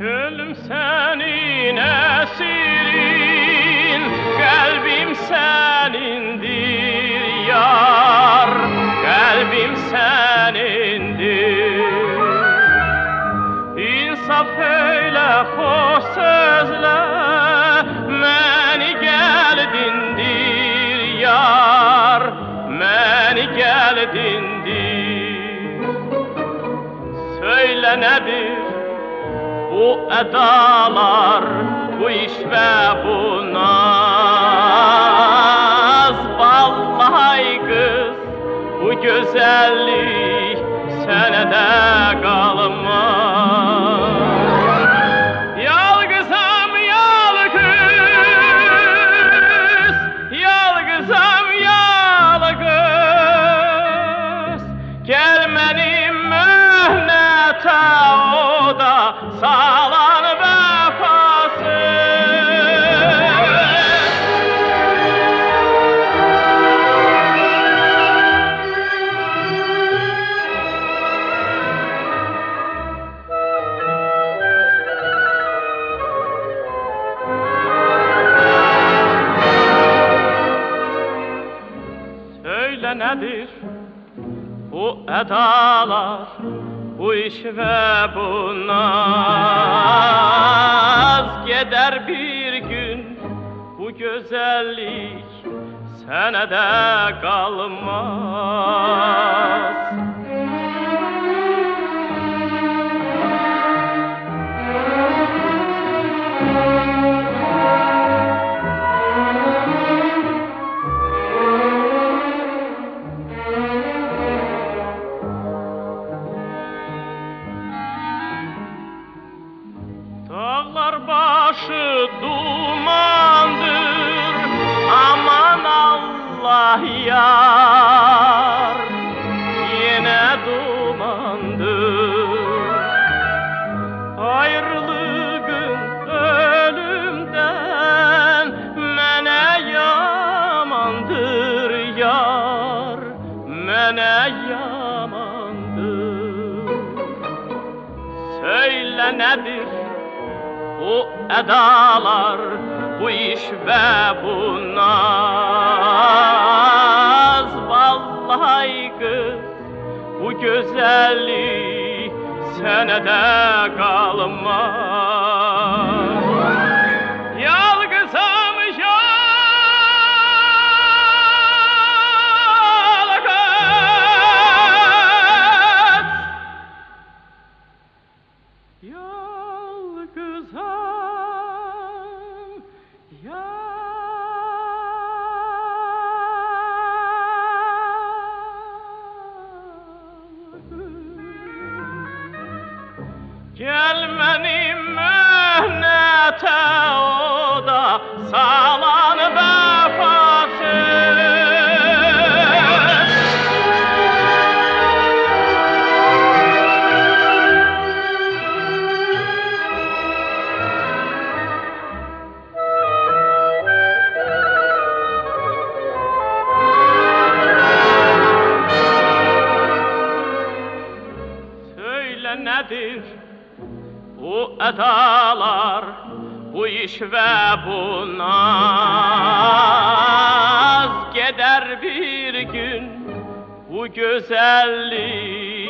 Gülüm senin esirin, kalbim senindir yar, kalbim senindir. İnsaf eyle hoş sözle, beni geldindir yar, beni geldindir. Söyle nedir? Bu edalar, bu iş ve bu naz. Vallahi kız, bu güzellik Söyle nedir bu edalar, bu iş ve bu naz? Gider bir gün bu güzellik senede kalmaz yar. Yine dumandır Ayrılığın ölümden Mene yamandır yar. Mene yamandır. Söyle nedir bu edalar, bu iş ve bu naz Vallahi kız, bu güzellik senede kalmaz yalgız Gelmenim mühnete o da vefasız Söyle nedir bu edalar, bu iş ve bu naz. Gider bir gün bu güzellik